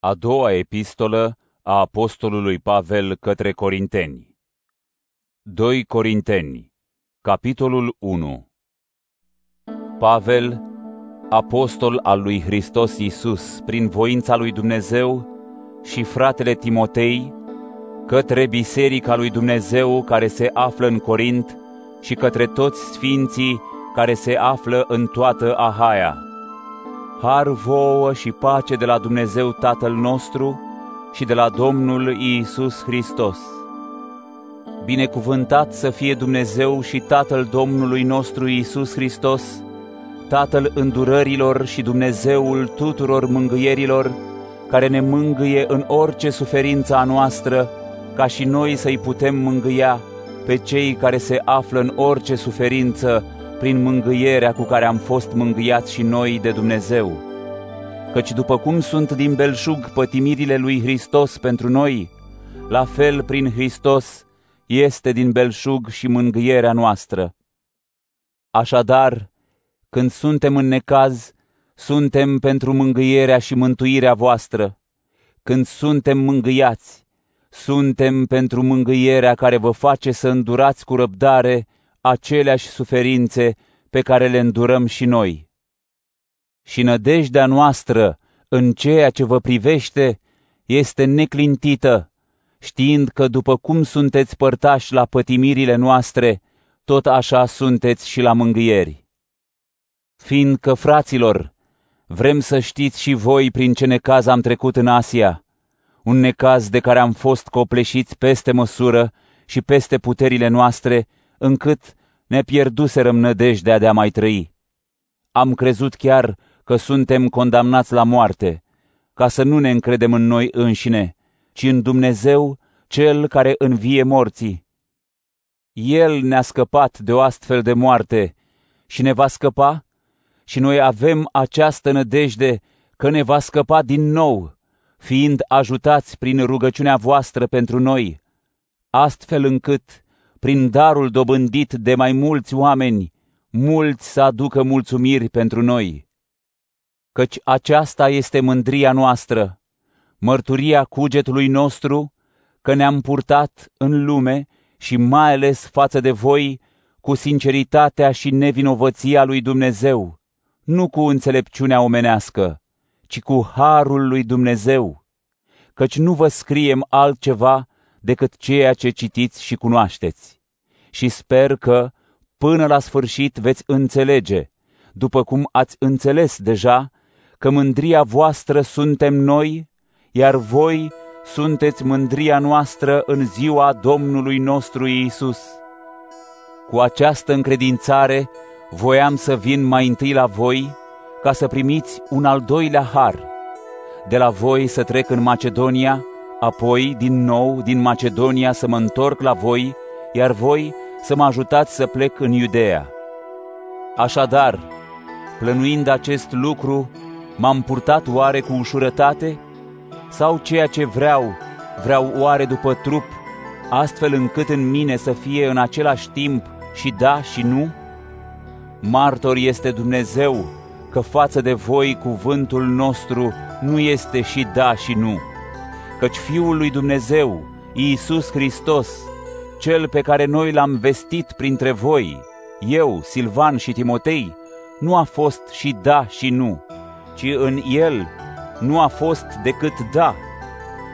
A doua epistolă a apostolului Pavel către Corinteni. 2 Corinteni, capitolul 1 Pavel, apostol al lui Hristos Iisus, prin voința lui Dumnezeu, și fratele Timotei, către biserica lui Dumnezeu care se află în Corint și către toți sfinții care se află în toată Ahaia. Har vouă și pace de la Dumnezeu Tatăl nostru și de la Domnul Iisus Hristos. Binecuvântat să fie Dumnezeu și Tatăl Domnului nostru Iisus Hristos, Tatăl îndurărilor și Dumnezeul tuturor mângâierilor, care ne mângâie în orice suferință a noastră, ca și noi să-i putem mângâia pe cei care se află în orice suferință prin mângâierea cu care am fost mângâiați și noi de Dumnezeu. Căci după cum sunt din belșug pătimirile lui Hristos pentru noi, la fel prin Hristos este din belșug și mângâierea noastră. Așadar, când suntem în necaz, suntem pentru mângâierea și mântuirea voastră. Când suntem mângâiați, suntem pentru mângâierea care vă face să îndurați cu răbdare aceleași suferințe pe care le îndurăm și noi. Și nădejdea noastră în ceea ce vă privește este neclintită, știind că după cum sunteți părtași la pătimirile noastre, tot așa sunteți și la mângâieri. Fiindcă, fraților, vrem să știți și voi prin ce necaz am trecut în Asia, un necaz de care am fost copleșiți peste măsură și peste puterile noastre, încât ne pierduserăm nădejdea de a mai trăi. Am crezut chiar că suntem condamnați la moarte, ca să nu ne încredem în noi înșine, ci în Dumnezeu, Cel care învie morții. El ne-a scăpat de o astfel de moarte și ne va scăpa și noi avem această nădejde că ne va scăpa din nou, fiind ajutați prin rugăciunea voastră pentru noi, astfel încât, prin darul dobândit de mai mulți oameni, mulți să aducă mulțumiri pentru noi. Căci aceasta este mândria noastră, mărturia cugetului nostru, că ne-am purtat în lume și mai ales față de voi cu sinceritatea și nevinovăția lui Dumnezeu, nu cu înțelepciunea omenească, ci cu harul lui Dumnezeu, căci nu vă scriem altceva decât ceea ce citiți și cunoașteți. Și sper că, până la sfârșit, veți înțelege, după cum ați înțeles deja, că mândria voastră suntem noi, iar voi sunteți mândria noastră în ziua Domnului nostru Iisus. Cu această încredințare, voiam să vin mai întâi la voi ca să primiți un al doilea har. De la voi să trec în Macedonia, apoi din nou din Macedonia să mă întorc la voi, iar voi să mă ajutați să plec în Iudea. Așadar, plănuind acest lucru, m-am purtat oare cu ușurătate? Sau ceea ce vreau, vreau oare după trup, astfel încât în mine să fie în același timp și da și nu? Martor este Dumnezeu că față de voi cuvântul nostru nu este și da și nu, căci Fiul lui Dumnezeu, Iisus Hristos, Cel pe care noi l-am vestit printre voi, eu, Silvan și Timotei, nu a fost și da și nu, ci în El nu a fost decât da,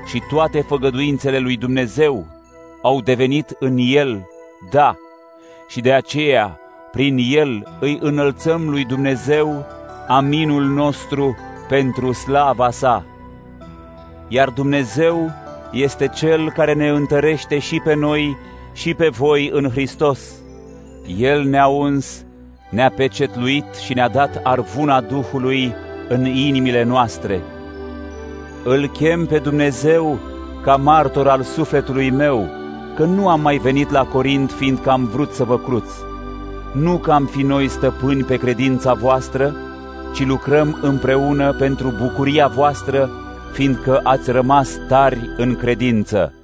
și toate făgăduințele lui Dumnezeu au devenit în El da, și de aceea prin el îi înălțăm lui Dumnezeu aminul nostru pentru slava sa. Iar Dumnezeu este Cel care ne întărește și pe noi și pe voi în Hristos. El ne-a uns, ne-a pecetluit și ne-a dat arvuna Duhului în inimile noastre. Îl chem pe Dumnezeu ca martor al sufletului meu, că nu am mai venit la Corint fiindcă am vrut să vă cruț nu că am fi noi stăpâni pe credința voastră, ci lucrăm împreună pentru bucuria voastră, fiindcă ați rămas tari în credință.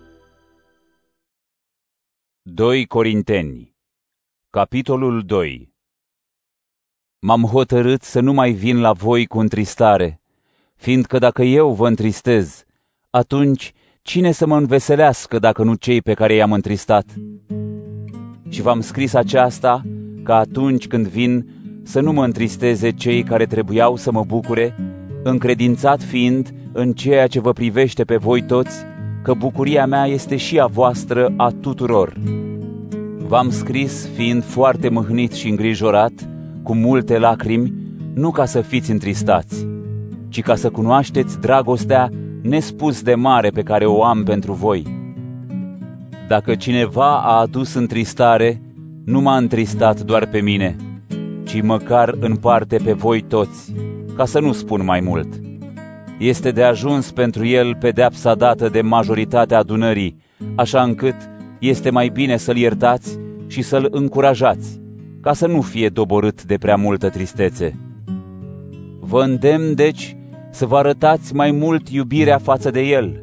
2 Corinteni Capitolul 2 M-am hotărât să nu mai vin la voi cu întristare, fiindcă dacă eu vă întristez, atunci cine să mă înveselească dacă nu cei pe care i-am întristat? Și v-am scris aceasta ca atunci când vin să nu mă întristeze cei care trebuiau să mă bucure, încredințat fiind în ceea ce vă privește pe voi toți, că bucuria mea este și a voastră a tuturor. V-am scris fiind foarte mâhnit și îngrijorat, cu multe lacrimi, nu ca să fiți întristați, ci ca să cunoașteți dragostea nespus de mare pe care o am pentru voi. Dacă cineva a adus întristare, nu m-a întristat doar pe mine, ci măcar în parte pe voi toți, ca să nu spun mai mult. Este de ajuns pentru el pedeapsa dată de majoritatea adunării, așa încât este mai bine să-l iertați și să-l încurajați, ca să nu fie doborât de prea multă tristețe. Vă îndemn, deci, să vă arătați mai mult iubirea față de el.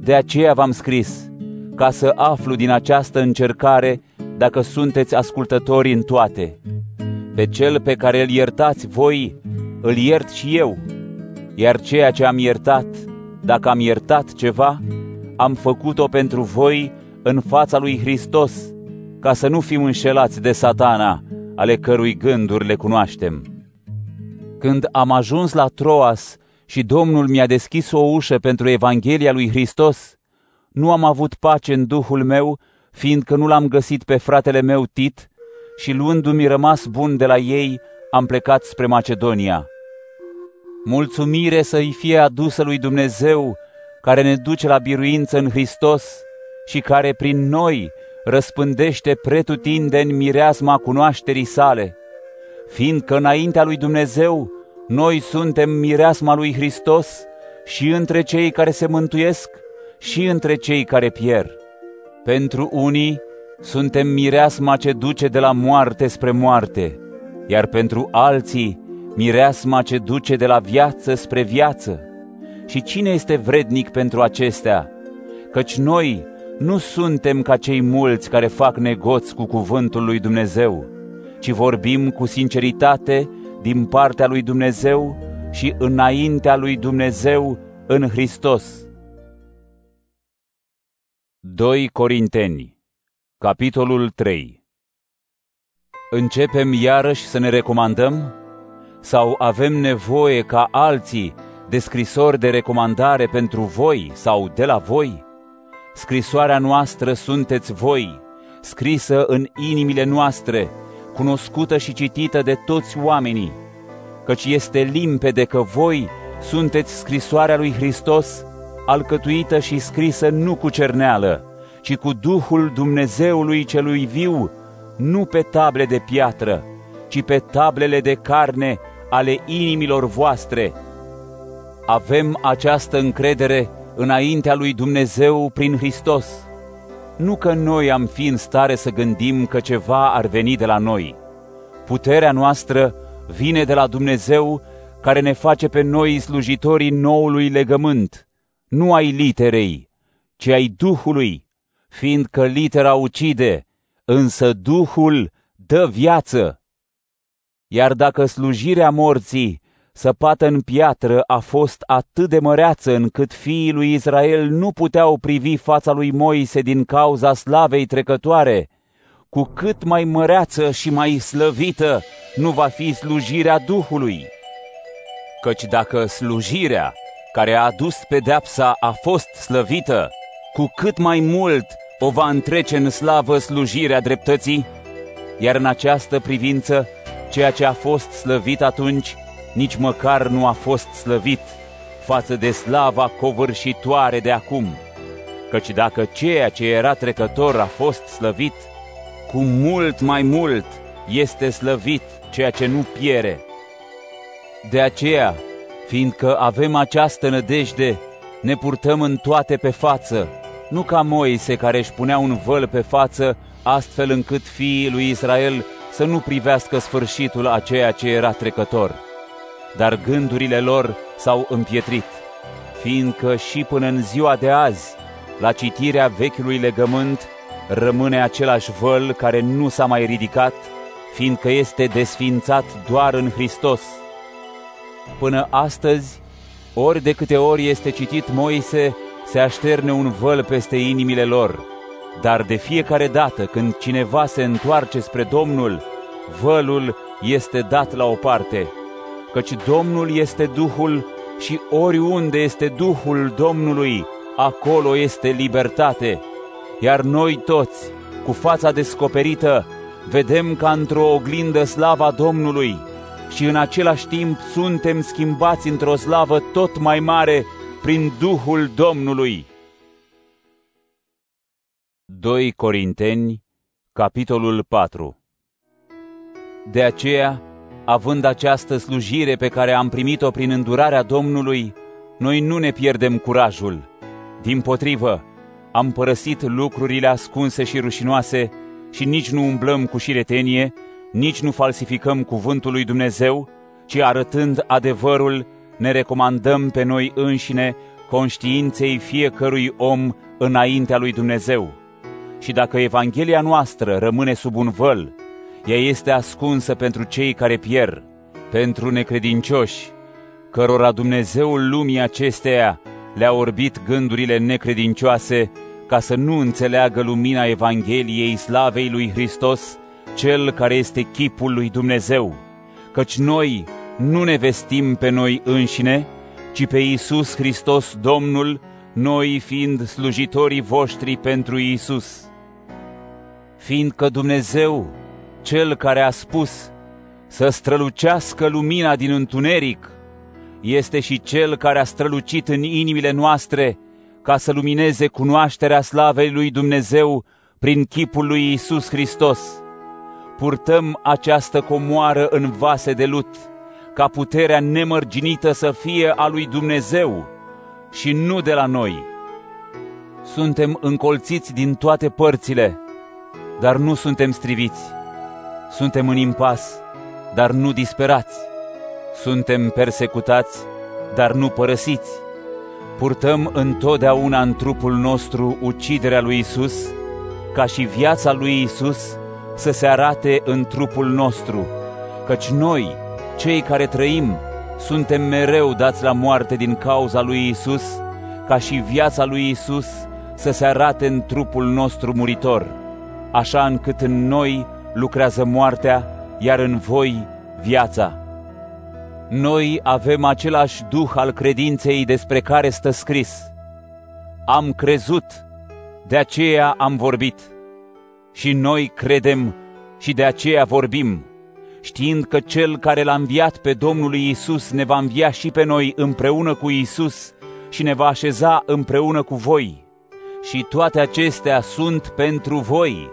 De aceea v-am scris, ca să aflu din această încercare dacă sunteți ascultători în toate. Pe cel pe care îl iertați voi, îl iert și eu. Iar ceea ce am iertat, dacă am iertat ceva, am făcut-o pentru voi în fața lui Hristos, ca să nu fim înșelați de satana, ale cărui gânduri le cunoaștem. Când am ajuns la Troas și Domnul mi-a deschis o ușă pentru Evanghelia lui Hristos, nu am avut pace în duhul meu, fiindcă nu l-am găsit pe fratele meu Tit și luându-mi rămas bun de la ei, am plecat spre Macedonia. Mulțumire să-i fie adusă lui Dumnezeu, care ne duce la biruință în Hristos și care prin noi răspândește pretutindeni mireasma cunoașterii sale, fiindcă înaintea lui Dumnezeu noi suntem mireasma lui Hristos și între cei care se mântuiesc și între cei care pierd. Pentru unii suntem mireasma ce duce de la moarte spre moarte, iar pentru alții mireasma ce duce de la viață spre viață. Și cine este vrednic pentru acestea? Căci noi nu suntem ca cei mulți care fac negoți cu cuvântul lui Dumnezeu, ci vorbim cu sinceritate din partea lui Dumnezeu și înaintea lui Dumnezeu în Hristos. 2 Corinteni, capitolul 3 Începem iarăși să ne recomandăm? Sau avem nevoie ca alții de scrisori de recomandare pentru voi sau de la voi? Scrisoarea noastră sunteți voi, scrisă în inimile noastre, cunoscută și citită de toți oamenii, căci este limpede că voi sunteți scrisoarea lui Hristos, alcătuită și scrisă nu cu cerneală, ci cu Duhul Dumnezeului celui viu, nu pe table de piatră, ci pe tablele de carne ale inimilor voastre. Avem această încredere înaintea lui Dumnezeu prin Hristos. Nu că noi am fi în stare să gândim că ceva ar veni de la noi. Puterea noastră vine de la Dumnezeu care ne face pe noi slujitorii noului legământ, nu ai literei, ci ai Duhului, fiindcă litera ucide, însă Duhul dă viață. Iar dacă slujirea morții săpată în piatră a fost atât de măreață încât fiii lui Israel nu puteau privi fața lui Moise din cauza slavei trecătoare, cu cât mai măreață și mai slăvită nu va fi slujirea Duhului. Căci dacă slujirea care a adus pedeapsa a fost slăvită, cu cât mai mult o va întrece în slavă slujirea dreptății, iar în această privință, ceea ce a fost slăvit atunci nici măcar nu a fost slăvit față de slava covârșitoare de acum. Căci dacă ceea ce era trecător a fost slăvit, cu mult mai mult este slăvit ceea ce nu piere. De aceea, fiindcă avem această nădejde, ne purtăm în toate pe față, nu ca Moise care își punea un văl pe față, astfel încât fiii lui Israel să nu privească sfârșitul a ceea ce era trecător dar gândurile lor s-au împietrit, fiindcă și până în ziua de azi, la citirea vechiului legământ, rămâne același văl care nu s-a mai ridicat, fiindcă este desfințat doar în Hristos. Până astăzi, Ori de câte ori este citit Moise, se așterne un văl peste inimile lor. Dar de fiecare dată când cineva se întoarce spre Domnul, vălul este dat la o parte, căci Domnul este Duhul și oriunde este Duhul Domnului, acolo este libertate. Iar noi toți, cu fața descoperită, vedem ca într-o oglindă slava Domnului și în același timp suntem schimbați într-o slavă tot mai mare prin Duhul Domnului. 2 Corinteni, capitolul 4 De aceea, având această slujire pe care am primit-o prin îndurarea Domnului, noi nu ne pierdem curajul. Din potrivă, am părăsit lucrurile ascunse și rușinoase și nici nu umblăm cu șiretenie, nici nu falsificăm cuvântul lui Dumnezeu, ci arătând adevărul, ne recomandăm pe noi înșine conștiinței fiecărui om înaintea lui Dumnezeu. Și dacă Evanghelia noastră rămâne sub un văl, ea este ascunsă pentru cei care pierd, pentru necredincioși, cărora Dumnezeul lumii acesteia le-a orbit gândurile necredincioase ca să nu înțeleagă lumina Evangheliei slavei lui Hristos, Cel care este chipul lui Dumnezeu, căci noi nu ne vestim pe noi înșine, ci pe Iisus Hristos Domnul, noi fiind slujitorii voștri pentru Iisus. Fiindcă Dumnezeu, Cel care a spus să strălucească lumina din întuneric, este și Cel care a strălucit în inimile noastre ca să lumineze cunoașterea slavei lui Dumnezeu prin chipul lui Iisus Hristos. Purtăm această comoară în vase de lut, ca puterea nemărginită să fie a lui Dumnezeu și nu de la noi. Suntem încolțiți din toate părțile, dar nu suntem striviți. Suntem în impas, dar nu disperați. Suntem persecutați, dar nu părăsiți. Purtăm întotdeauna în trupul nostru uciderea lui Isus, ca și viața lui Isus să se arate în trupul nostru, căci noi, cei care trăim, suntem mereu dați la moarte din cauza lui Isus, ca și viața lui Isus să se arate în trupul nostru muritor, așa încât în noi lucrează moartea, iar în voi viața. Noi avem același duh al credinței despre care stă scris. Am crezut, de aceea am vorbit. Și noi credem și de aceea vorbim, știind că Cel care l-a înviat pe Domnul Iisus ne va învia și pe noi împreună cu Iisus și ne va așeza împreună cu voi. Și toate acestea sunt pentru voi,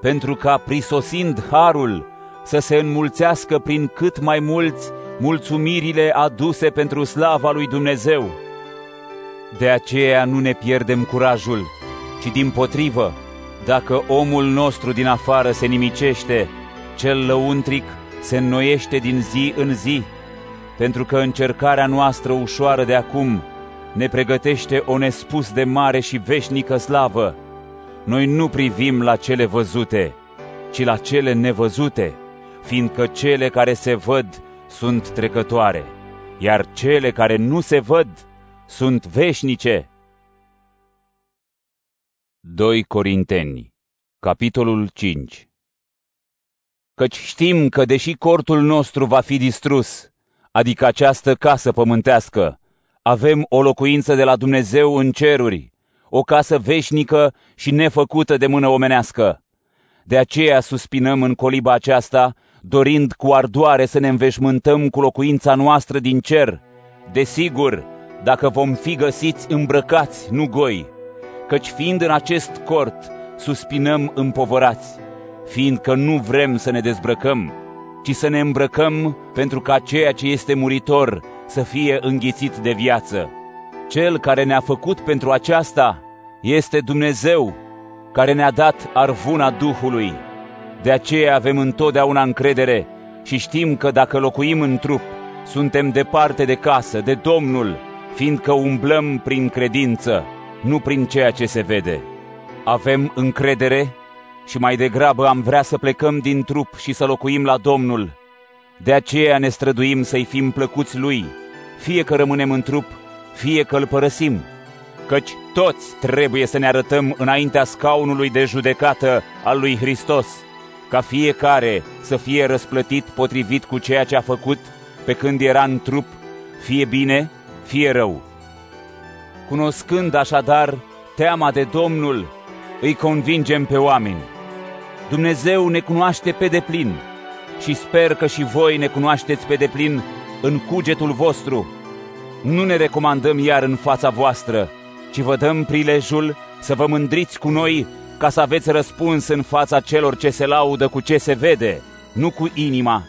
pentru ca prisosind harul să se înmulțească prin cât mai mulți mulțumirile aduse pentru slava lui Dumnezeu. De aceea nu ne pierdem curajul, ci din potrivă, dacă omul nostru din afară se nimicește, cel lăuntric se înnoiește din zi în zi, pentru că încercarea noastră ușoară de acum ne pregătește o nespus de mare și veșnică slavă. Noi nu privim la cele văzute, ci la cele nevăzute, fiindcă cele care se văd sunt trecătoare, iar cele care nu se văd sunt veșnice. 2 Corinteni, capitolul 5 Căci știm că deși cortul nostru va fi distrus, adică această casă pământească, avem o locuință de la Dumnezeu în ceruri, o casă veșnică și nefăcută de mână omenească. De aceea suspinăm în coliba aceasta dorind cu ardoare să ne înveșmântăm cu locuința noastră din cer, desigur, dacă vom fi găsiți îmbrăcați, nu goi, căci fiind în acest cort, suspinăm împovărați, fiindcă nu vrem să ne dezbrăcăm, ci să ne îmbrăcăm pentru ca ceea ce este muritor să fie înghițit de viață. Cel care ne-a făcut pentru aceasta este Dumnezeu, care ne-a dat arvuna Duhului. De aceea avem întotdeauna încredere și știm că dacă locuim în trup, suntem departe de casă, de Domnul, fiindcă umblăm prin credință, nu prin ceea ce se vede. Avem încredere și mai degrabă am vrea să plecăm din trup și să locuim la Domnul. De aceea ne străduim să-i fim plăcuți Lui, fie că rămânem în trup, fie că îl părăsim. Căci toți trebuie să ne arătăm înaintea scaunului de judecată al lui Hristos, ca fiecare să fie răsplătit potrivit cu ceea ce a făcut pe când era în trup, fie bine, fie rău. Cunoscând așadar teama de Domnul, îi convingem pe oameni. Dumnezeu ne cunoaște pe deplin și sper că și voi ne cunoașteți pe deplin în cugetul vostru. Nu ne recomandăm iar în fața voastră, ci vă dăm prilejul să vă mândriți cu noi ca să aveți răspuns în fața celor ce se laudă cu ce se vede, nu cu inima.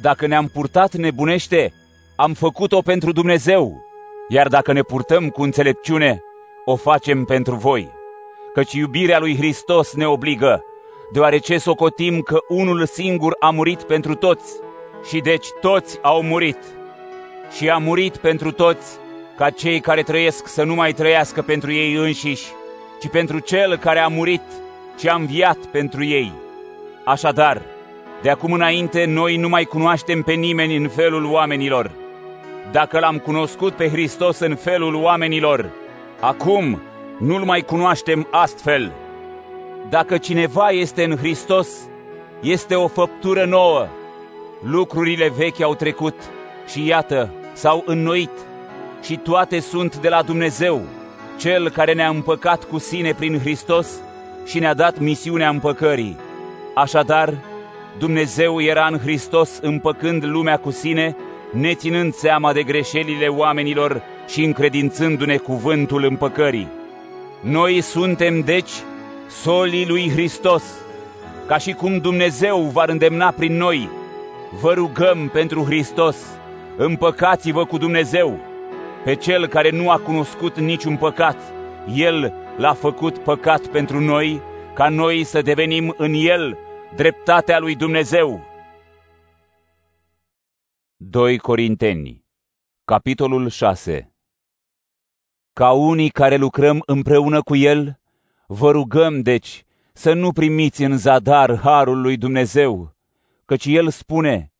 Dacă ne-am purtat nebunește, am făcut-o pentru Dumnezeu, iar dacă ne purtăm cu înțelepciune, o facem pentru voi. Căci iubirea lui Hristos ne obligă, deoarece socotim că unul singur a murit pentru toți și deci toți au murit. Și a murit pentru toți ca cei care trăiesc să nu mai trăiască pentru ei înșiși, ci pentru Cel care a murit și a înviat pentru ei. Așadar, de acum înainte noi nu mai cunoaștem pe nimeni în felul oamenilor. Dacă l-am cunoscut pe Hristos în felul oamenilor, acum nu-l mai cunoaștem astfel. Dacă cineva este în Hristos, este o făptură nouă. Lucrurile vechi au trecut și iată, s-au înnoit și toate sunt de la Dumnezeu, Cel care ne-a împăcat cu sine prin Hristos și ne-a dat misiunea împăcării. Așadar, Dumnezeu era în Hristos împăcând lumea cu sine, neținând seama de greșelile oamenilor și încredințându-ne cuvântul împăcării. Noi suntem, deci, solii lui Hristos, ca și cum Dumnezeu va îndemna prin noi. Vă rugăm pentru Hristos, împăcați-vă cu Dumnezeu. Pe cel care nu a cunoscut niciun păcat, El l-a făcut păcat pentru noi, ca noi să devenim în El dreptatea lui Dumnezeu. 2 Corinteni, capitolul 6 Ca unii care lucrăm împreună cu El, vă rugăm, deci, să nu primiți în zadar harul lui Dumnezeu, căci El spune,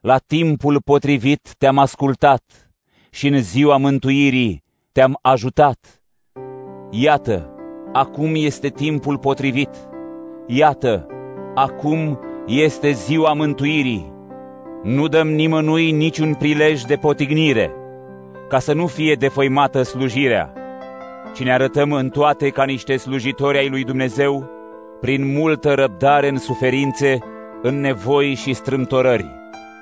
la timpul potrivit te-am ascultat și în ziua mântuirii te-am ajutat. Iată, acum este timpul potrivit. Iată, acum este ziua mântuirii. Nu dăm nimănui niciun prilej de potignire, ca să nu fie defăimată slujirea, ci ne arătăm în toate ca niște slujitori ai lui Dumnezeu, prin multă răbdare în suferințe, în nevoi și strâmtorări,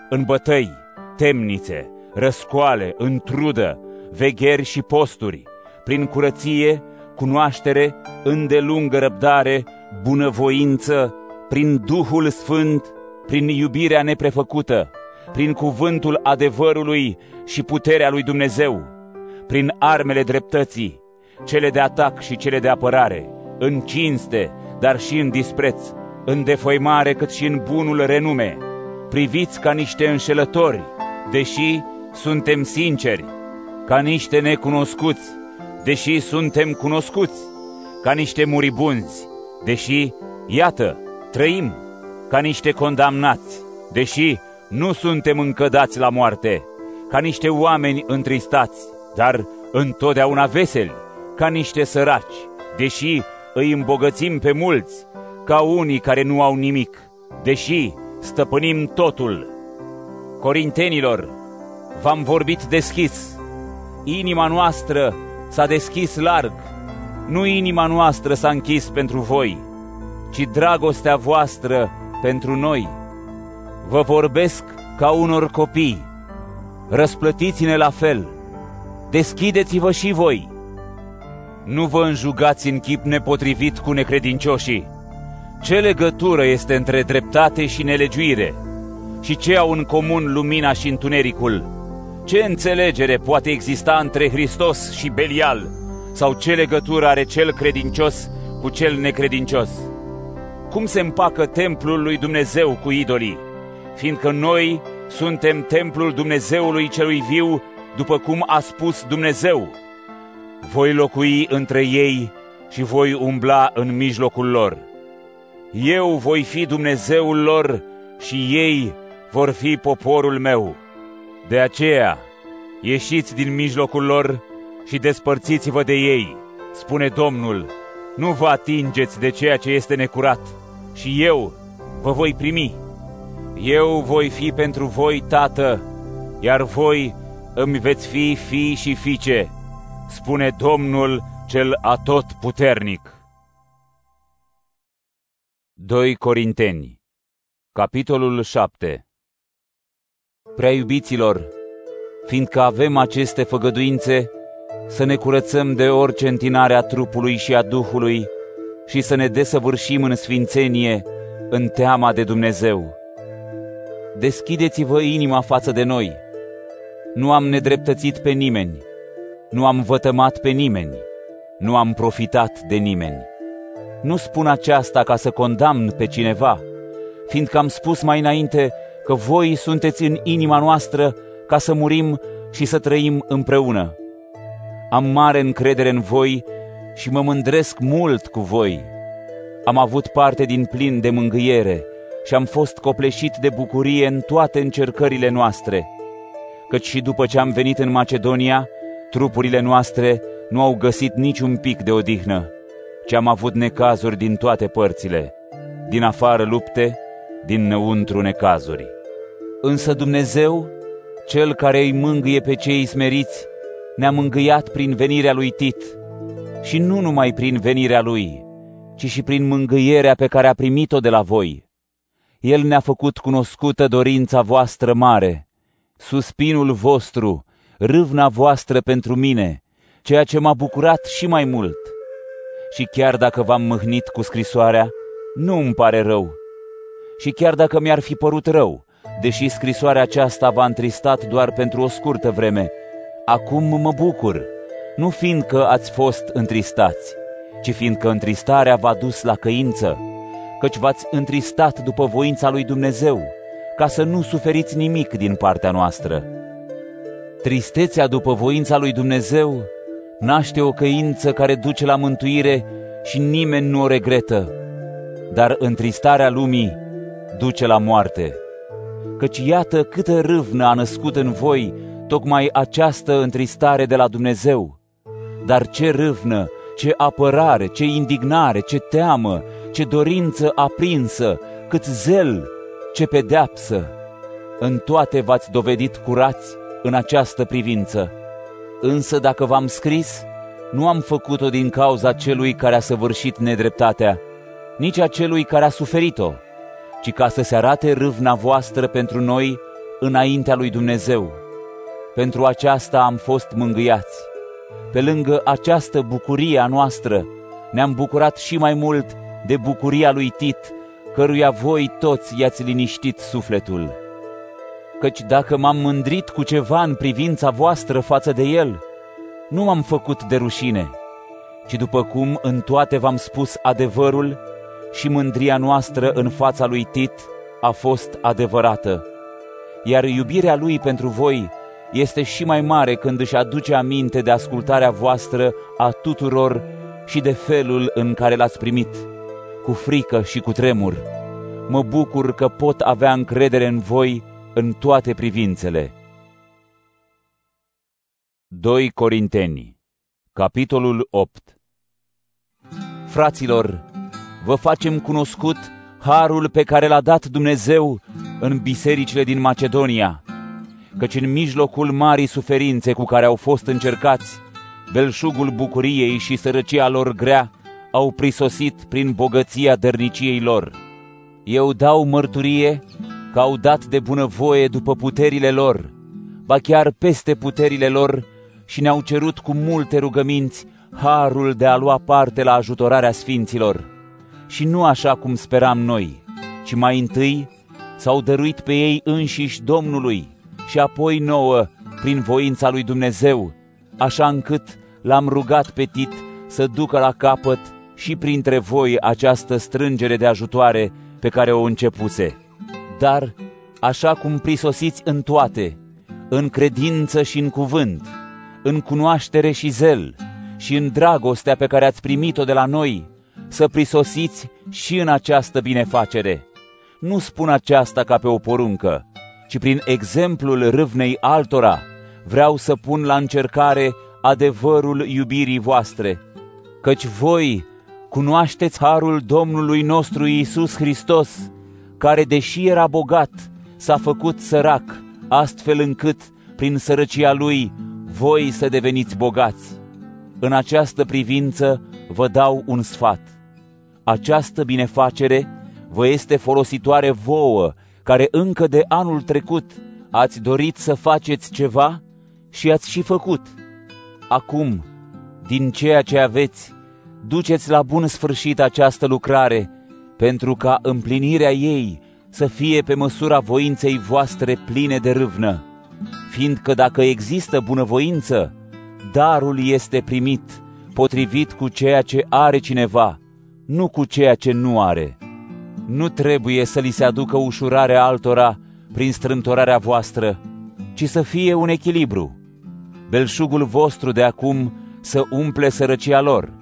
în bătăi, temnițe, răscoale, în trudă, vegheri și posturi, prin curăție, cunoaștere, îndelungă răbdare, bunăvoință, prin Duhul Sfânt, prin iubirea neprefăcută, prin cuvântul adevărului și puterea lui Dumnezeu, prin armele dreptății, cele de atac și cele de apărare, în cinste, dar și în dispreț, în defăimare cât și în bunul renume, priviți ca niște înșelători, deși suntem sinceri, ca niște necunoscuți, deși suntem cunoscuți, ca niște muribunzi, deși, iată, trăim, ca niște condamnați, deși nu suntem încă dați la moarte, ca niște oameni întristați, dar întotdeauna veseli, ca niște săraci, deși îi îmbogățim pe mulți, ca unii care nu au nimic, deși stăpânim totul. Corintenilor, v-am vorbit deschis, inima noastră s-a deschis larg, nu inima noastră s-a închis pentru voi, ci dragostea voastră pentru noi. Vă vorbesc ca unor copii, răsplătiți-ne la fel, deschideți-vă și voi. Nu vă înjugați în chip nepotrivit cu necredincioșii. Ce legătură este între dreptate și nelegiuire? Și ce au în comun lumina și întunericul? Ce înțelegere poate exista între Hristos și Belial? Sau ce legătură are cel credincios cu cel necredincios? Cum se împacă templul lui Dumnezeu cu idolii? Fiindcă noi suntem templul Dumnezeului celui viu, după cum a spus Dumnezeu. Voi locui între ei și voi umbla în mijlocul lor. Eu voi fi Dumnezeul lor și ei vor fi poporul meu. De aceea, Ieșiți din mijlocul lor și despărțiți-vă de ei, spune Domnul, nu vă atingeți de ceea ce este necurat și eu vă voi primi. Eu voi fi pentru voi tată, iar voi îmi veți fi fi și fiice, spune Domnul cel atot puternic. 2 Corinteni Capitolul 7 Prea iubiților, fiindcă avem aceste făgăduințe, să ne curățăm de orice întinare a trupului și a Duhului și să ne desăvârșim în sfințenie, în teama de Dumnezeu. Deschideți-vă inima față de noi. Nu am nedreptățit pe nimeni, nu am vătămat pe nimeni, nu am profitat de nimeni. Nu spun aceasta ca să condamn pe cineva, fiindcă am spus mai înainte că voi sunteți în inima noastră ca să murim și să trăim împreună. Am mare încredere în voi și mă mândresc mult cu voi. Am avut parte din plin de mângâiere și am fost copleșit de bucurie în toate încercările noastre. Căci și după ce am venit în Macedonia, trupurile noastre nu au găsit niciun pic de odihnă, ci am avut necazuri din toate părțile, din afară lupte, din năuntru necazuri. Însă Dumnezeu, Cel care îi mângâie pe cei smeriți, ne-a mângâiat prin venirea lui Tit și nu numai prin venirea lui, ci și prin mângâierea pe care a primit-o de la voi. El ne-a făcut cunoscută dorința voastră mare, suspinul vostru, râvna voastră pentru mine, ceea ce m-a bucurat și mai mult. Și chiar dacă v-am mâhnit cu scrisoarea, nu îmi pare rău. Și chiar dacă mi-ar fi părut rău, deși scrisoarea aceasta v-a întristat doar pentru o scurtă vreme, acum mă bucur, nu fiindcă ați fost întristați, ci fiindcă întristarea v-a dus la căință, căci v-ați întristat după voința lui Dumnezeu, ca să nu suferiți nimic din partea noastră. Tristețea după voința lui Dumnezeu naște o căință care duce la mântuire și nimeni nu o regretă, dar întristarea lumii duce la moarte. Căci iată câtă râvnă a născut în voi tocmai această întristare de la Dumnezeu. Dar ce râvnă, ce apărare, ce indignare, ce teamă, ce dorință aprinsă, cât zel, ce pedeapsă! În toate v-ați dovedit curați în această privință. Însă dacă v-am scris, nu am făcut-o din cauza celui care a săvârșit nedreptatea, nici a celui care a suferit-o, ci ca să se arate râvna voastră pentru noi înaintea lui Dumnezeu. Pentru aceasta am fost mângâiați. Pe lângă această bucurie a noastră, ne-am bucurat și mai mult de bucuria lui Tit, căruia voi toți i-ați liniștit sufletul. Căci dacă m-am mândrit cu ceva în privința voastră față de el, nu m-am făcut de rușine, ci după cum în toate v-am spus adevărul și mândria noastră în fața lui Tit a fost adevărată. Iar iubirea lui pentru voi este și mai mare când își aduce aminte de ascultarea voastră a tuturor și de felul în care l-ați primit, cu frică și cu tremur. Mă bucur că pot avea încredere în voi în toate privințele. 2 Corinteni, capitolul 8 Fraților, vă facem cunoscut harul pe care l-a dat Dumnezeu în bisericile din Macedonia, căci în mijlocul marii suferințe cu care au fost încercați, belșugul bucuriei și sărăcia lor grea au prisosit prin bogăția dărniciei lor. Eu dau mărturie că au dat de bunăvoie după puterile lor, ba chiar peste puterile lor și ne-au cerut cu multe rugăminți harul de a lua parte la ajutorarea sfinților. Și nu așa cum speram noi, ci mai întâi s-au dăruit pe ei înșiși Domnului și apoi nouă prin voința lui Dumnezeu, așa încât l-am rugat pe Tit să ducă la capăt și printre voi această strângere de ajutoare pe care o începuse. Dar, așa cum prisosiți în toate, în credință și în cuvânt, în cunoaștere și zel, și în dragostea pe care ați primit-o de la noi, să prisosiți și în această binefacere. Nu spun aceasta ca pe o poruncă, ci prin exemplul râvnei altora, vreau să pun la încercare adevărul iubirii voastre, căci voi cunoașteți harul Domnului nostru Iisus Hristos, care, deși era bogat, s-a făcut sărac, astfel încât, prin sărăcia Lui, voi să deveniți bogați. În această privință vă dau un sfat. Această binefacere vă este folositoare vouă, care încă de anul trecut ați dorit să faceți ceva și ați și făcut. Acum, din ceea ce aveți, duceți la bun sfârșit această lucrare, pentru ca împlinirea ei să fie pe măsura voinței voastre pline de râvnă, fiindcă dacă există bunăvoință, darul este primit potrivit cu ceea ce are cineva, nu cu ceea ce nu are. Nu trebuie să li se aducă ușurare altora prin strâmtorarea voastră, ci să fie un echilibru. Belșugul vostru de acum să umple sărăcia lor,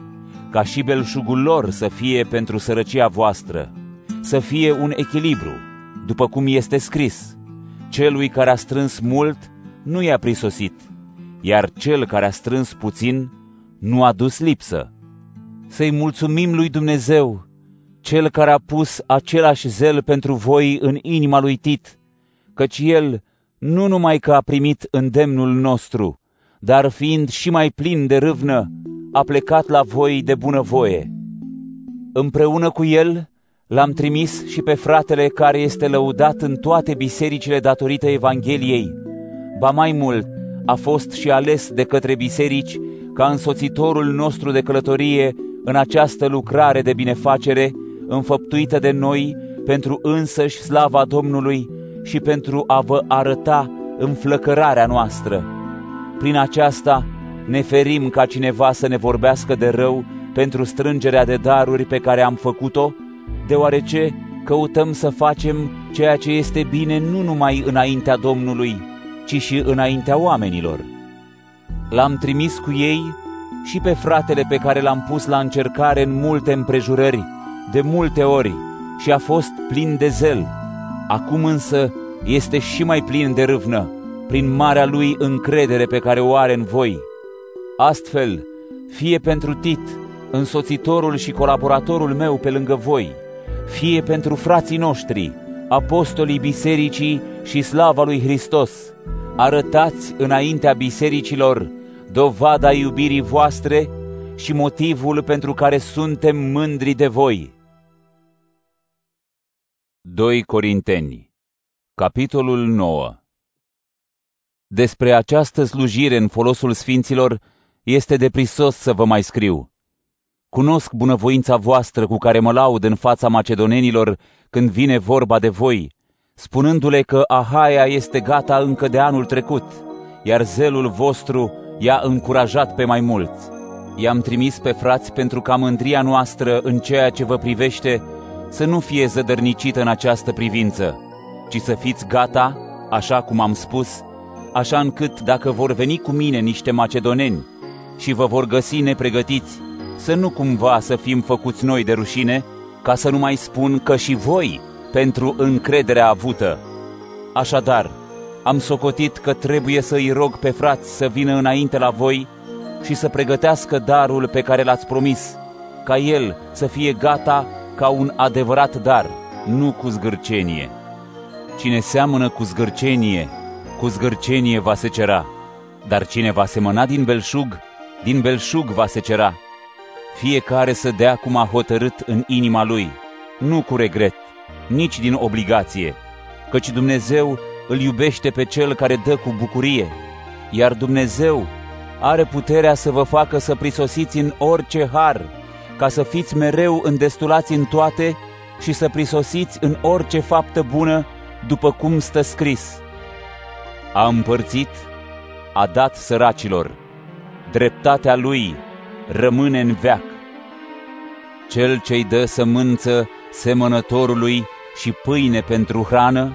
ca și belșugul lor să fie pentru sărăcia voastră, să fie un echilibru, după cum este scris. Celui care a strâns mult nu i-a prisosit, iar cel care a strâns puțin nu a dus lipsă. Să-i mulțumim lui Dumnezeu, cel care a pus același zel pentru voi în inima lui Tit, căci el nu numai că a primit îndemnul nostru, dar fiind și mai plin de râvnă, a plecat la voi de bunăvoie. Împreună cu el l-am trimis și pe fratele care este lăudat în toate bisericile datorită Evangheliei. Ba mai mult, a fost și ales de către biserici ca însoțitorul nostru de călătorie în această lucrare de binefacere înfăptuită de noi pentru însăși slava Domnului și pentru a vă arăta înflăcărarea noastră. Prin aceasta ne ferim ca cineva să ne vorbească de rău pentru strângerea de daruri pe care am făcut-o, deoarece căutăm să facem ceea ce este bine nu numai înaintea Domnului, ci și înaintea oamenilor. L-am trimis cu ei și pe fratele pe care l-am pus la încercare în multe împrejurări, de multe ori, și a fost plin de zel. Acum însă este și mai plin de râvnă, prin marea lui încredere pe care o are în voi. Astfel, fie pentru Tit, însoțitorul și colaboratorul meu pe lângă voi, fie pentru frații noștri, apostolii bisericii și slava lui Hristos, arătați înaintea bisericilor dovada iubirii voastre și motivul pentru care suntem mândri de voi. 2 Corinteni Capitolul 9 Despre această slujire în folosul sfinților este deprisos să vă mai scriu. Cunosc bunăvoința voastră cu care mă laud în fața macedonenilor când vine vorba de voi, spunându-le că Ahaia este gata încă de anul trecut, iar zelul vostru i-a încurajat pe mai mulți. I-am trimis pe frați pentru ca mândria noastră în ceea ce vă privește să nu fie zădărnicită în această privință, ci să fiți gata, așa cum am spus, așa încât dacă vor veni cu mine niște macedoneni și vă vor găsi nepregătiți, să nu cumva să fim făcuți noi de rușine, ca să nu mai spun că și voi pentru încrederea avută. Așadar, am socotit că trebuie să îi rog pe frați să vină înainte la voi și să pregătească darul pe care l-ați promis, ca el să fie gata ca un adevărat dar, nu cu zgârcenie. Cine seamănă cu zgârcenie, cu zgârcenie va secera, dar cine va semăna din belșug, din belșug va secera. Fiecare să dea cum a hotărât în inima lui, nu cu regret, nici din obligație, căci Dumnezeu îl iubește pe cel care dă cu bucurie, iar Dumnezeu are puterea să vă facă să prisosiți în orice har, ca să fiți mereu îndestulați în toate și să prisosiți în orice faptă bună, după cum stă scris. A împărțit, a dat săracilor, dreptatea lui rămâne în veac. Cel ce-i dă sămânță semănătorului și pâine pentru hrană,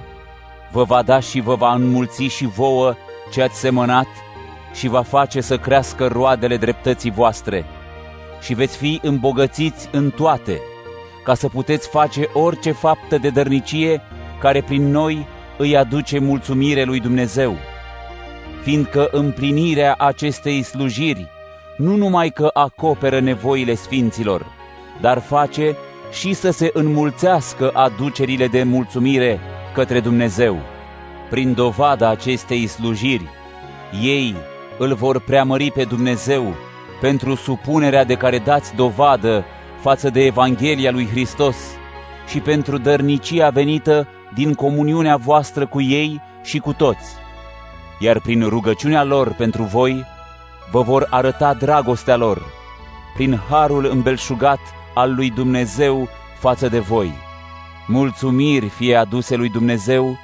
vă va da și vă va înmulți și vouă ce ați semănat și va face să crească roadele dreptății voastre și veți fi îmbogățiți în toate, ca să puteți face orice faptă de dărnicie care prin noi îi aduce mulțumire lui Dumnezeu. Fiindcă împlinirea acestei slujiri nu numai că acoperă nevoile sfinților, dar face și să se înmulțească aducerile de mulțumire către Dumnezeu. Prin dovada acestei slujiri, ei îl vor preamări pe Dumnezeu pentru supunerea de care dați dovadă față de Evanghelia lui Hristos și pentru dărnicia venită din comuniunea voastră cu ei și cu toți. Iar prin rugăciunea lor pentru voi, vă vor arăta dragostea lor, prin harul îmbelșugat al lui Dumnezeu față de voi. Mulțumiri fie aduse lui Dumnezeu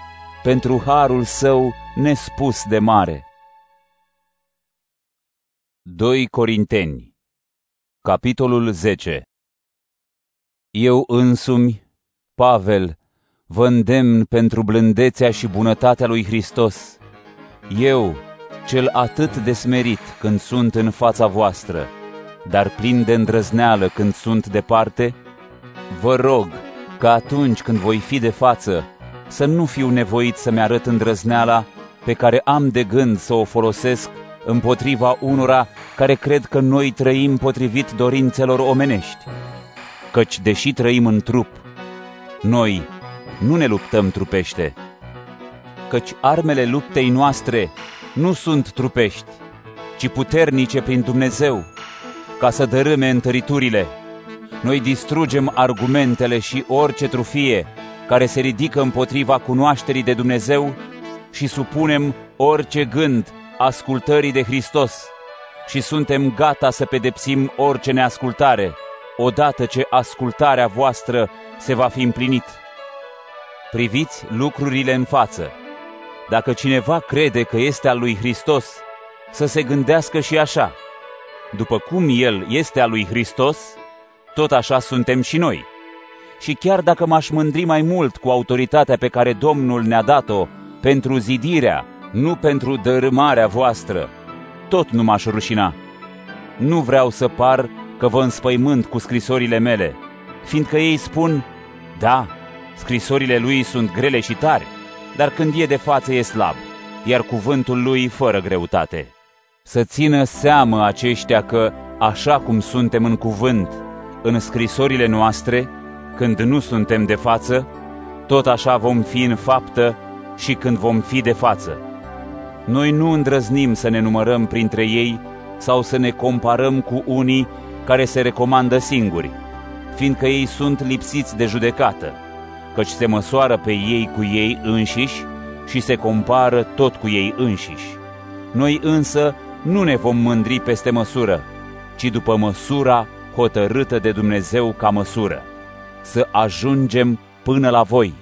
pentru harul său nespus de mare. 2 Corinteni Capitolul 10 Eu însumi, Pavel, vă îndemn pentru blândețea și bunătatea lui Hristos. Eu, cel atât de smerit când sunt în fața voastră, dar plin de îndrăzneală când sunt departe, vă rog că atunci când voi fi de față, să nu fiu nevoit să-mi arăt îndrăzneala pe care am de gând să o folosesc împotriva unora care cred că noi trăim potrivit dorințelor omenești. Căci, deși trăim în trup, noi nu ne luptăm trupește, căci armele luptei noastre nu sunt trupești, ci puternice prin Dumnezeu, ca să dărâme întăriturile. Noi distrugem argumentele și orice trufie care se ridică împotriva cunoașterii de Dumnezeu și supunem orice gând ascultării de Hristos și suntem gata să pedepsim orice neascultare, odată ce ascultarea voastră se va fi împlinit. Priviți lucrurile în față. Dacă cineva crede că este al lui Hristos, să se gândească și așa. După cum El este al lui Hristos, tot așa suntem și noi. Și chiar dacă m-aș mândri mai mult cu autoritatea pe care Domnul ne-a dat-o pentru zidirea, nu pentru dărâmarea voastră, tot nu m-aș rușina. Nu vreau să par că vă înspăimânt cu scrisorile mele, fiindcă ei spun, da, scrisorile lui sunt grele și tari, dar când e de față e slab, iar cuvântul lui fără greutate. Să țină seamă aceștia că, așa cum suntem în cuvânt, în scrisorile noastre, când nu suntem de față, tot așa vom fi în faptă și când vom fi de față. Noi nu îndrăznim să ne numărăm printre ei sau să ne comparăm cu unii care se recomandă singuri, fiindcă ei sunt lipsiți de judecată, căci se măsoară pe ei cu ei înșiși și se compară tot cu ei înșiși. Noi însă nu ne vom mândri peste măsură, ci după măsura hotărâtă de Dumnezeu ca măsură, să ajungem până la voi,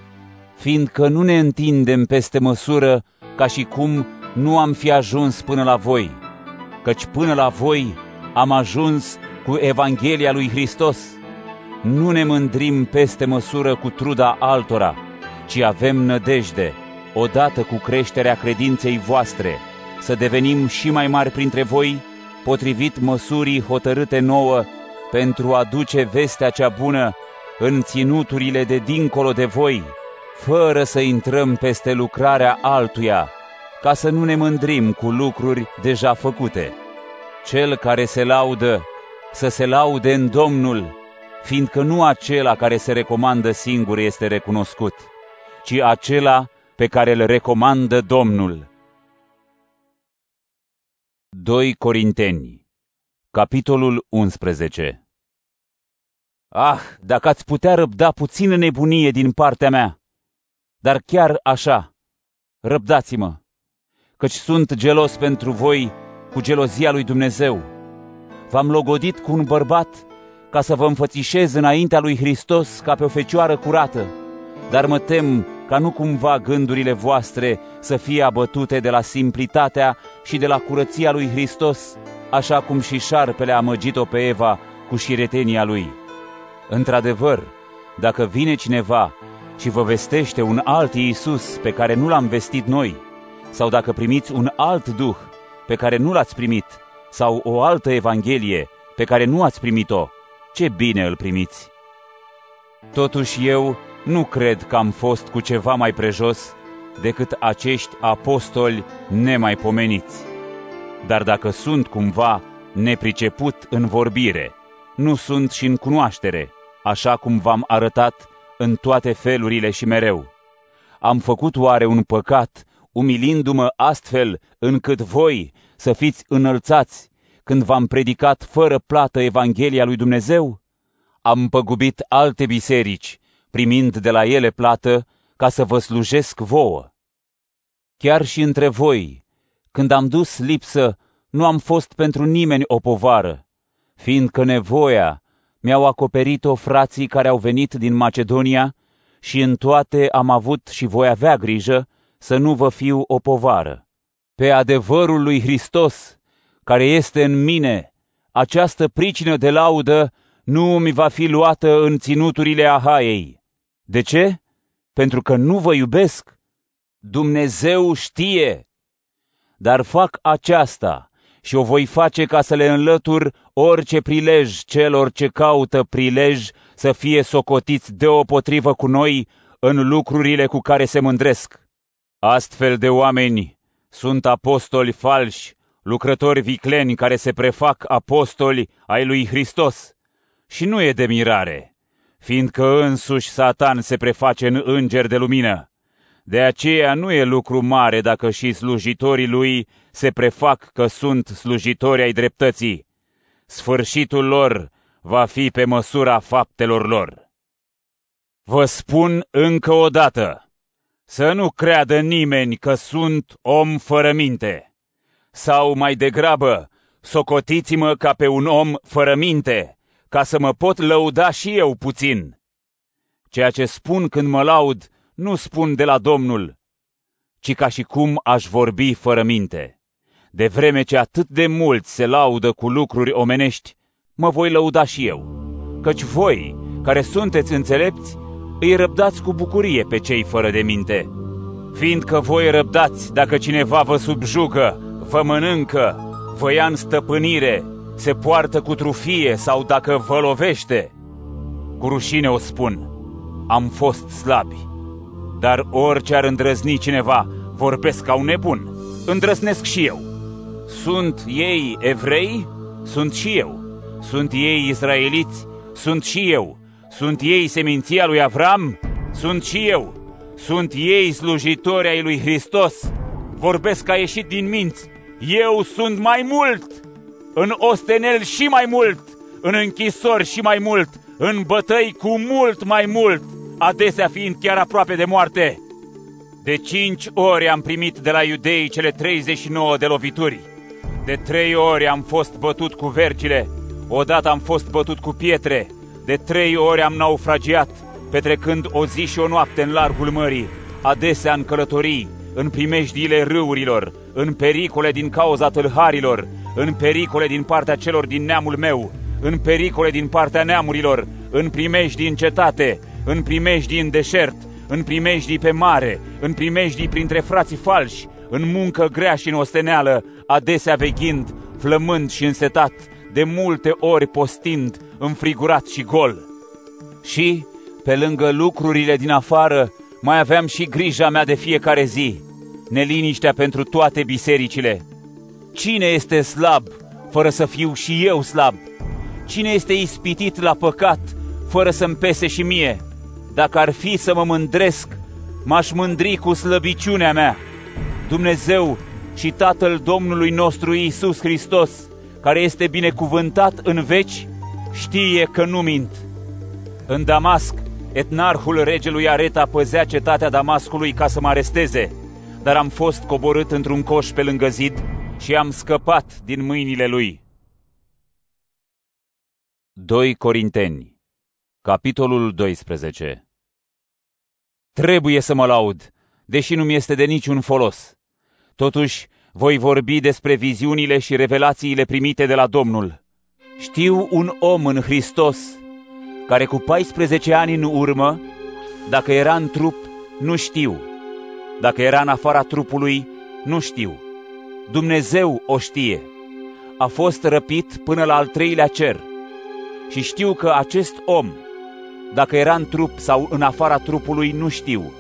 fiindcă nu ne întindem peste măsură ca și cum nu am fi ajuns până la voi, căci până la voi am ajuns cu Evanghelia lui Hristos. Nu ne mândrim peste măsură cu truda altora, ci avem nădejde, odată cu creșterea credinței voastre, să devenim și mai mari printre voi, potrivit măsurii hotărâte nouă, pentru a duce vestea cea bună în ținuturile de dincolo de voi, fără să intrăm peste lucrarea altuia, ca să nu ne mândrim cu lucruri deja făcute. Cel care se laudă, să se laude în Domnul, fiindcă nu acela care se recomandă singur este recunoscut, ci acela pe care îl recomandă Domnul. 2 Corinteni Capitolul 11 Ah, dacă ați putea răbda puțină nebunie din partea mea! Dar chiar așa, răbdați-mă! căci sunt gelos pentru voi cu gelozia lui Dumnezeu. V-am logodit cu un bărbat ca să vă înfățișez înaintea lui Hristos ca pe o fecioară curată, dar mă tem ca nu cumva gândurile voastre să fie abătute de la simplitatea și de la curăția lui Hristos, așa cum și șarpele a amăgit-o pe Eva cu șiretenia lui. Într-adevăr, dacă vine cineva și vă vestește un alt Iisus pe care nu l-am vestit noi, sau dacă primiți un alt duh pe care nu l-ați primit, sau o altă evanghelie pe care nu ați primit-o, ce bine îl primiți! Totuși eu nu cred că am fost cu ceva mai prejos decât acești apostoli nemaipomeniți. Dar dacă sunt cumva nepriceput în vorbire, nu sunt și în cunoaștere, așa cum v-am arătat în toate felurile și mereu. Am făcut oare un păcat, umilindu-mă astfel încât voi să fiți înălțați când v-am predicat fără plată Evanghelia lui Dumnezeu? Am păgubit alte biserici, primind de la ele plată, ca să vă slujesc vouă. Chiar și între voi, când am dus lipsă, nu am fost pentru nimeni o povară, fiindcă nevoia mi-au acoperit-o frații care au venit din Macedonia și în toate am avut și voi avea grijă să nu vă fiu o povară. Pe adevărul lui Hristos, care este în mine, această pricină de laudă nu mi va fi luată în ținuturile Ahaiei. De ce? Pentru că nu vă iubesc? Dumnezeu știe! Dar fac aceasta și o voi face ca să le înlătur orice prilej celor ce caută prilej să fie socotiți deopotrivă cu noi în lucrurile cu care se mândresc. Astfel de oameni sunt apostoli falși, lucrători vicleni care se prefac apostoli ai lui Hristos. Și nu e de mirare, fiindcă însuși Satan se preface în înger de lumină. De aceea nu e lucru mare dacă și slujitorii lui se prefac că sunt slujitori ai dreptății. Sfârșitul lor va fi pe măsura faptelor lor. Vă spun încă o dată, să nu creadă nimeni că sunt om fără minte, sau mai degrabă, socotiți-mă ca pe un om fără minte, ca să mă pot lăuda și eu puțin. Ceea ce spun când mă laud, nu spun de la Domnul, ci ca și cum aș vorbi fără minte. De vreme ce atât de mulți se laudă cu lucruri omenești, mă voi lăuda și eu. Căci voi, care sunteți înțelepți, îi răbdați cu bucurie pe cei fără de minte. Fiindcă voi răbdați dacă cineva vă subjugă, vă mănâncă, vă ia în stăpânire, se poartă cu trufie sau dacă vă lovește. Cu rușine o spun, am fost slabi, dar orice ar îndrăzni cineva, vorbesc ca un nebun, îndrăznesc și eu. Sunt ei evrei? Sunt și eu. Sunt ei israeliți? Sunt și eu. Sunt ei seminția lui Avram? Sunt și eu. Sunt ei slujitori ai lui Hristos? Vorbesc ca ieșit din minți. Eu sunt mai mult! În ostenel și mai mult! În închisori și mai mult! În bătăi cu mult mai mult! Adesea fiind chiar aproape de moarte! De cinci ori am primit de la iudei cele 39 de lovituri. De trei ori am fost bătut cu vergile, odată am fost bătut cu pietre, de trei ori am naufragiat, petrecând o zi și o noapte în largul mării, adesea în călătorii, în primejdiile râurilor, în pericole din cauza tâlharilor, în pericole din partea celor din neamul meu, în pericole din partea neamurilor, în primejdii în cetate, în primejdii în deșert, în primejdii pe mare, în primejdii printre frații falși, în muncă grea și în osteneală, adesea veghind, flămând și însetat, de multe ori postind, înfrigurat și gol. Și, pe lângă lucrurile din afară, mai aveam și grija mea de fiecare zi, neliniștea pentru toate bisericile. Cine este slab, fără să fiu și eu slab? Cine este ispitit la păcat, fără să-mi pese și mie? Dacă ar fi să mă mândresc, m-aș mândri cu slăbiciunea mea. Dumnezeu și Tatăl Domnului nostru Iisus Hristos, care este binecuvântat în veci, știe că nu mint. În Damasc, etnarhul regelui Areta păzea cetatea Damascului ca să mă aresteze, dar am fost coborât într-un coș pe lângă zid și am scăpat din mâinile lui. 2 Corinteni Capitolul 12 Trebuie să mă laud, deși nu mi este de niciun folos. Totuși, voi vorbi despre viziunile și revelațiile primite de la Domnul. Știu un om în Hristos, care cu 14 ani în urmă, dacă era în trup, nu știu. Dacă era în afara trupului, nu știu. Dumnezeu o știe. A fost răpit până la al treilea cer. Și știu că acest om, dacă era în trup sau în afara trupului, nu știu.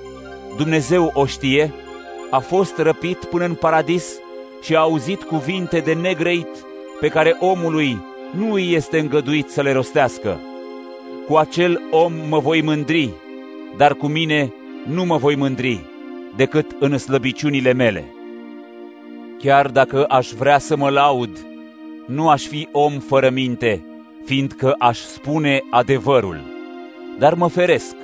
Dumnezeu o știe a fost răpit până în paradis și a auzit cuvinte de negreit pe care omului nu îi este îngăduit să le rostească. Cu acel om mă voi mândri, dar cu mine nu mă voi mândri, decât în slăbiciunile mele. Chiar dacă aș vrea să mă laud, nu aș fi om fără minte, fiindcă aș spune adevărul. Dar mă feresc,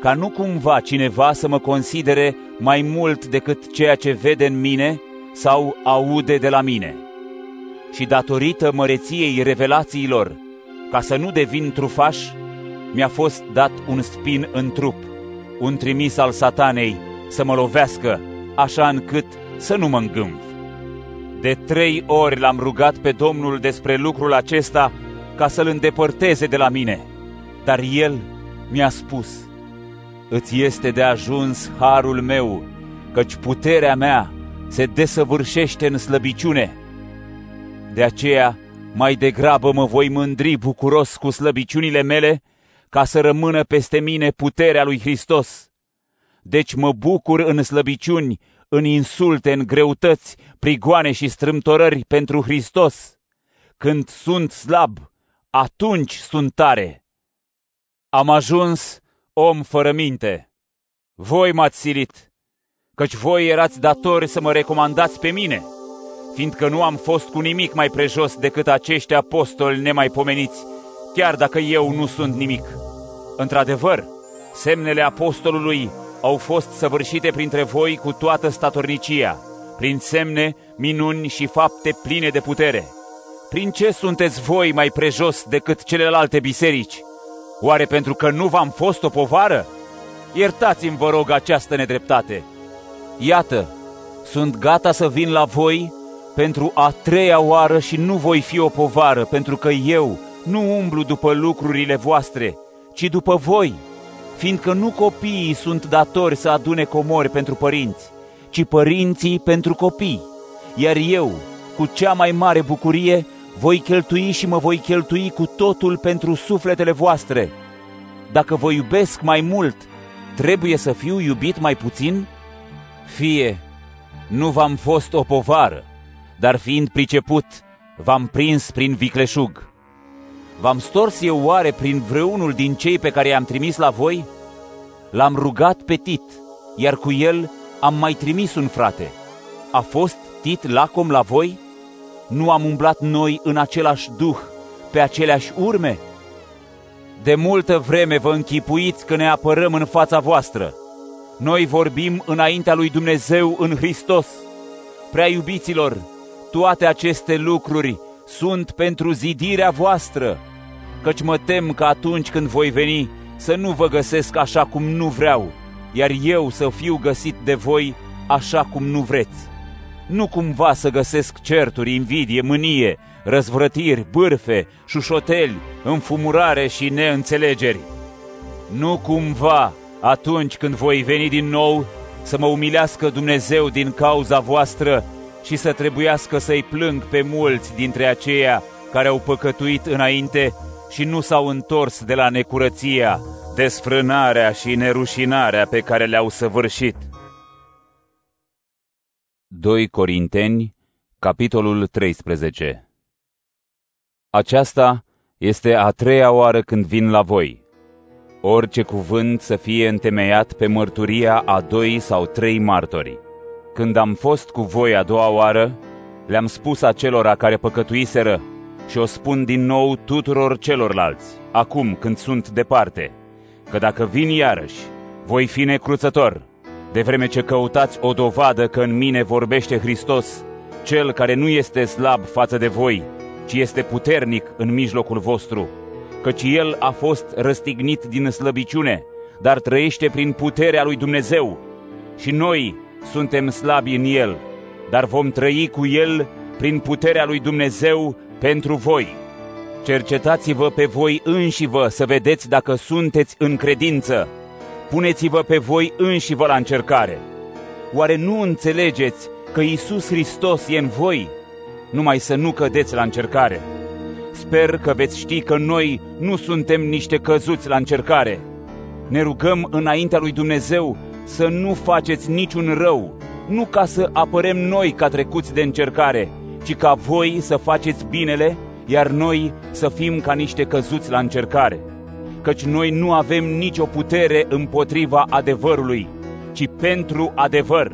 ca nu cumva cineva să mă considere mai mult decât ceea ce vede în mine sau aude de la mine. Și datorită măreției revelațiilor, ca să nu devin trufaș, mi-a fost dat un spin în trup, un trimis al satanei să mă lovească, așa încât să nu mă îngâmf. De trei ori l-am rugat pe Domnul despre lucrul acesta ca să-l îndepărteze de la mine, dar el mi-a spus, Îți este de ajuns harul meu, căci puterea mea se desăvârșește în slăbiciune. De aceea, mai degrabă mă voi mândri bucuros cu slăbiciunile mele, ca să rămână peste mine puterea lui Hristos. Deci mă bucur în slăbiciuni, în insulte, în greutăți, prigoane și strâmtorări pentru Hristos. Când sunt slab, atunci sunt tare. Am ajuns om fără minte. Voi m-ați silit, căci voi erați datori să mă recomandați pe mine, fiindcă nu am fost cu nimic mai prejos decât acești apostoli nemaipomeniți, chiar dacă eu nu sunt nimic. Într-adevăr, semnele apostolului au fost săvârșite printre voi cu toată statornicia, prin semne, minuni și fapte pline de putere. Prin ce sunteți voi mai prejos decât celelalte biserici? Oare pentru că nu v-am fost o povară? Iertați-mi, vă rog, această nedreptate. Iată, sunt gata să vin la voi pentru a treia oară și nu voi fi o povară, pentru că eu nu umblu după lucrurile voastre, ci după voi, fiindcă nu copiii sunt datori să adune comori pentru părinți, ci părinții pentru copii. Iar eu, cu cea mai mare bucurie, voi cheltui și mă voi cheltui cu totul pentru sufletele voastre. Dacă vă iubesc mai mult, trebuie să fiu iubit mai puțin? Fie, nu v-am fost o povară, dar fiind priceput, v-am prins prin vicleșug. V-am stors eu oare prin vreunul din cei pe care i-am trimis la voi? L-am rugat pe Tit, iar cu el am mai trimis un frate. A fost Tit lacom la voi? Nu am umblat noi în același duh, pe aceleași urme? De multă vreme vă închipuiți că ne apărăm în fața voastră. Noi vorbim înaintea lui Dumnezeu în Hristos. Prea iubiților, toate aceste lucruri sunt pentru zidirea voastră, căci mă tem că atunci când voi veni să nu vă găsesc așa cum nu vreau, iar eu să fiu găsit de voi așa cum nu vreți. Nu cumva să găsesc certuri, invidie, mânie, răzvrătiri, bârfe, șușoteli, înfumurare și neînțelegeri. Nu cumva atunci când voi veni din nou să mă umilească Dumnezeu din cauza voastră și să trebuiască să-i plâng pe mulți dintre aceia care au păcătuit înainte și nu s-au întors de la necurăția, desfrânarea și nerușinarea pe care le-au săvârșit. 2 Corinteni, capitolul 13 Aceasta este a treia oară când vin la voi. Orice cuvânt să fie întemeiat pe mărturia a doi sau trei martori. Când am fost cu voi a doua oară, le-am spus acelora care păcătuiseră și o spun din nou tuturor celorlalți, acum când sunt departe, că dacă vin iarăși, voi fi necruțător, de vreme ce căutați o dovadă că în mine vorbește Hristos, cel care nu este slab față de voi, ci este puternic în mijlocul vostru, căci El a fost răstignit din slăbiciune, dar trăiește prin puterea lui Dumnezeu. Și noi suntem slabi în El, dar vom trăi cu El prin puterea lui Dumnezeu pentru voi. Cercetați-vă pe voi înșivă să vedeți dacă sunteți în credință. Puneți-vă pe voi înșivă la încercare. Oare nu înțelegeți că Isus Hristos e în voi? Numai să nu cădeți la încercare. Sper că veți ști că noi nu suntem niște căzuți la încercare. Ne rugăm înaintea lui Dumnezeu să nu faceți niciun rău, nu ca să apărem noi ca trecuți de încercare, ci ca voi să faceți binele, iar noi să fim ca niște căzuți la încercare. Căci noi nu avem nicio putere împotriva adevărului, ci pentru adevăr.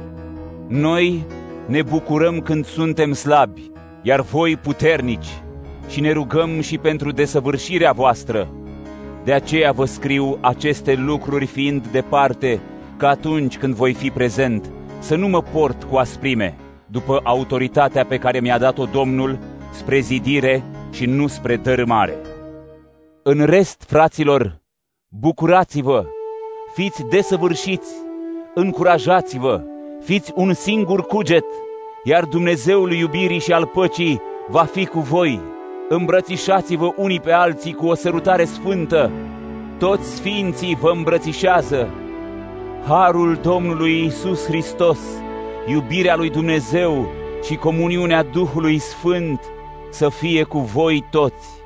Noi ne bucurăm când suntem slabi, iar voi puternici, și ne rugăm și pentru desăvârșirea voastră. De aceea vă scriu aceste lucruri fiind departe, că atunci când voi fi prezent, să nu mă port cu asprime, după autoritatea pe care mi-a dat-o Domnul, spre zidire și nu spre dărâmare. În rest, fraților, bucurați-vă, fiți desăvârșiți, încurajați-vă, fiți un singur cuget, iar Dumnezeul iubirii și al păcii va fi cu voi. Îmbrățișați-vă unii pe alții cu o sărutare sfântă. Toți sfinții vă îmbrățișează. Harul Domnului Isus Hristos, iubirea lui Dumnezeu și comuniunea Duhului Sfânt să fie cu voi toți.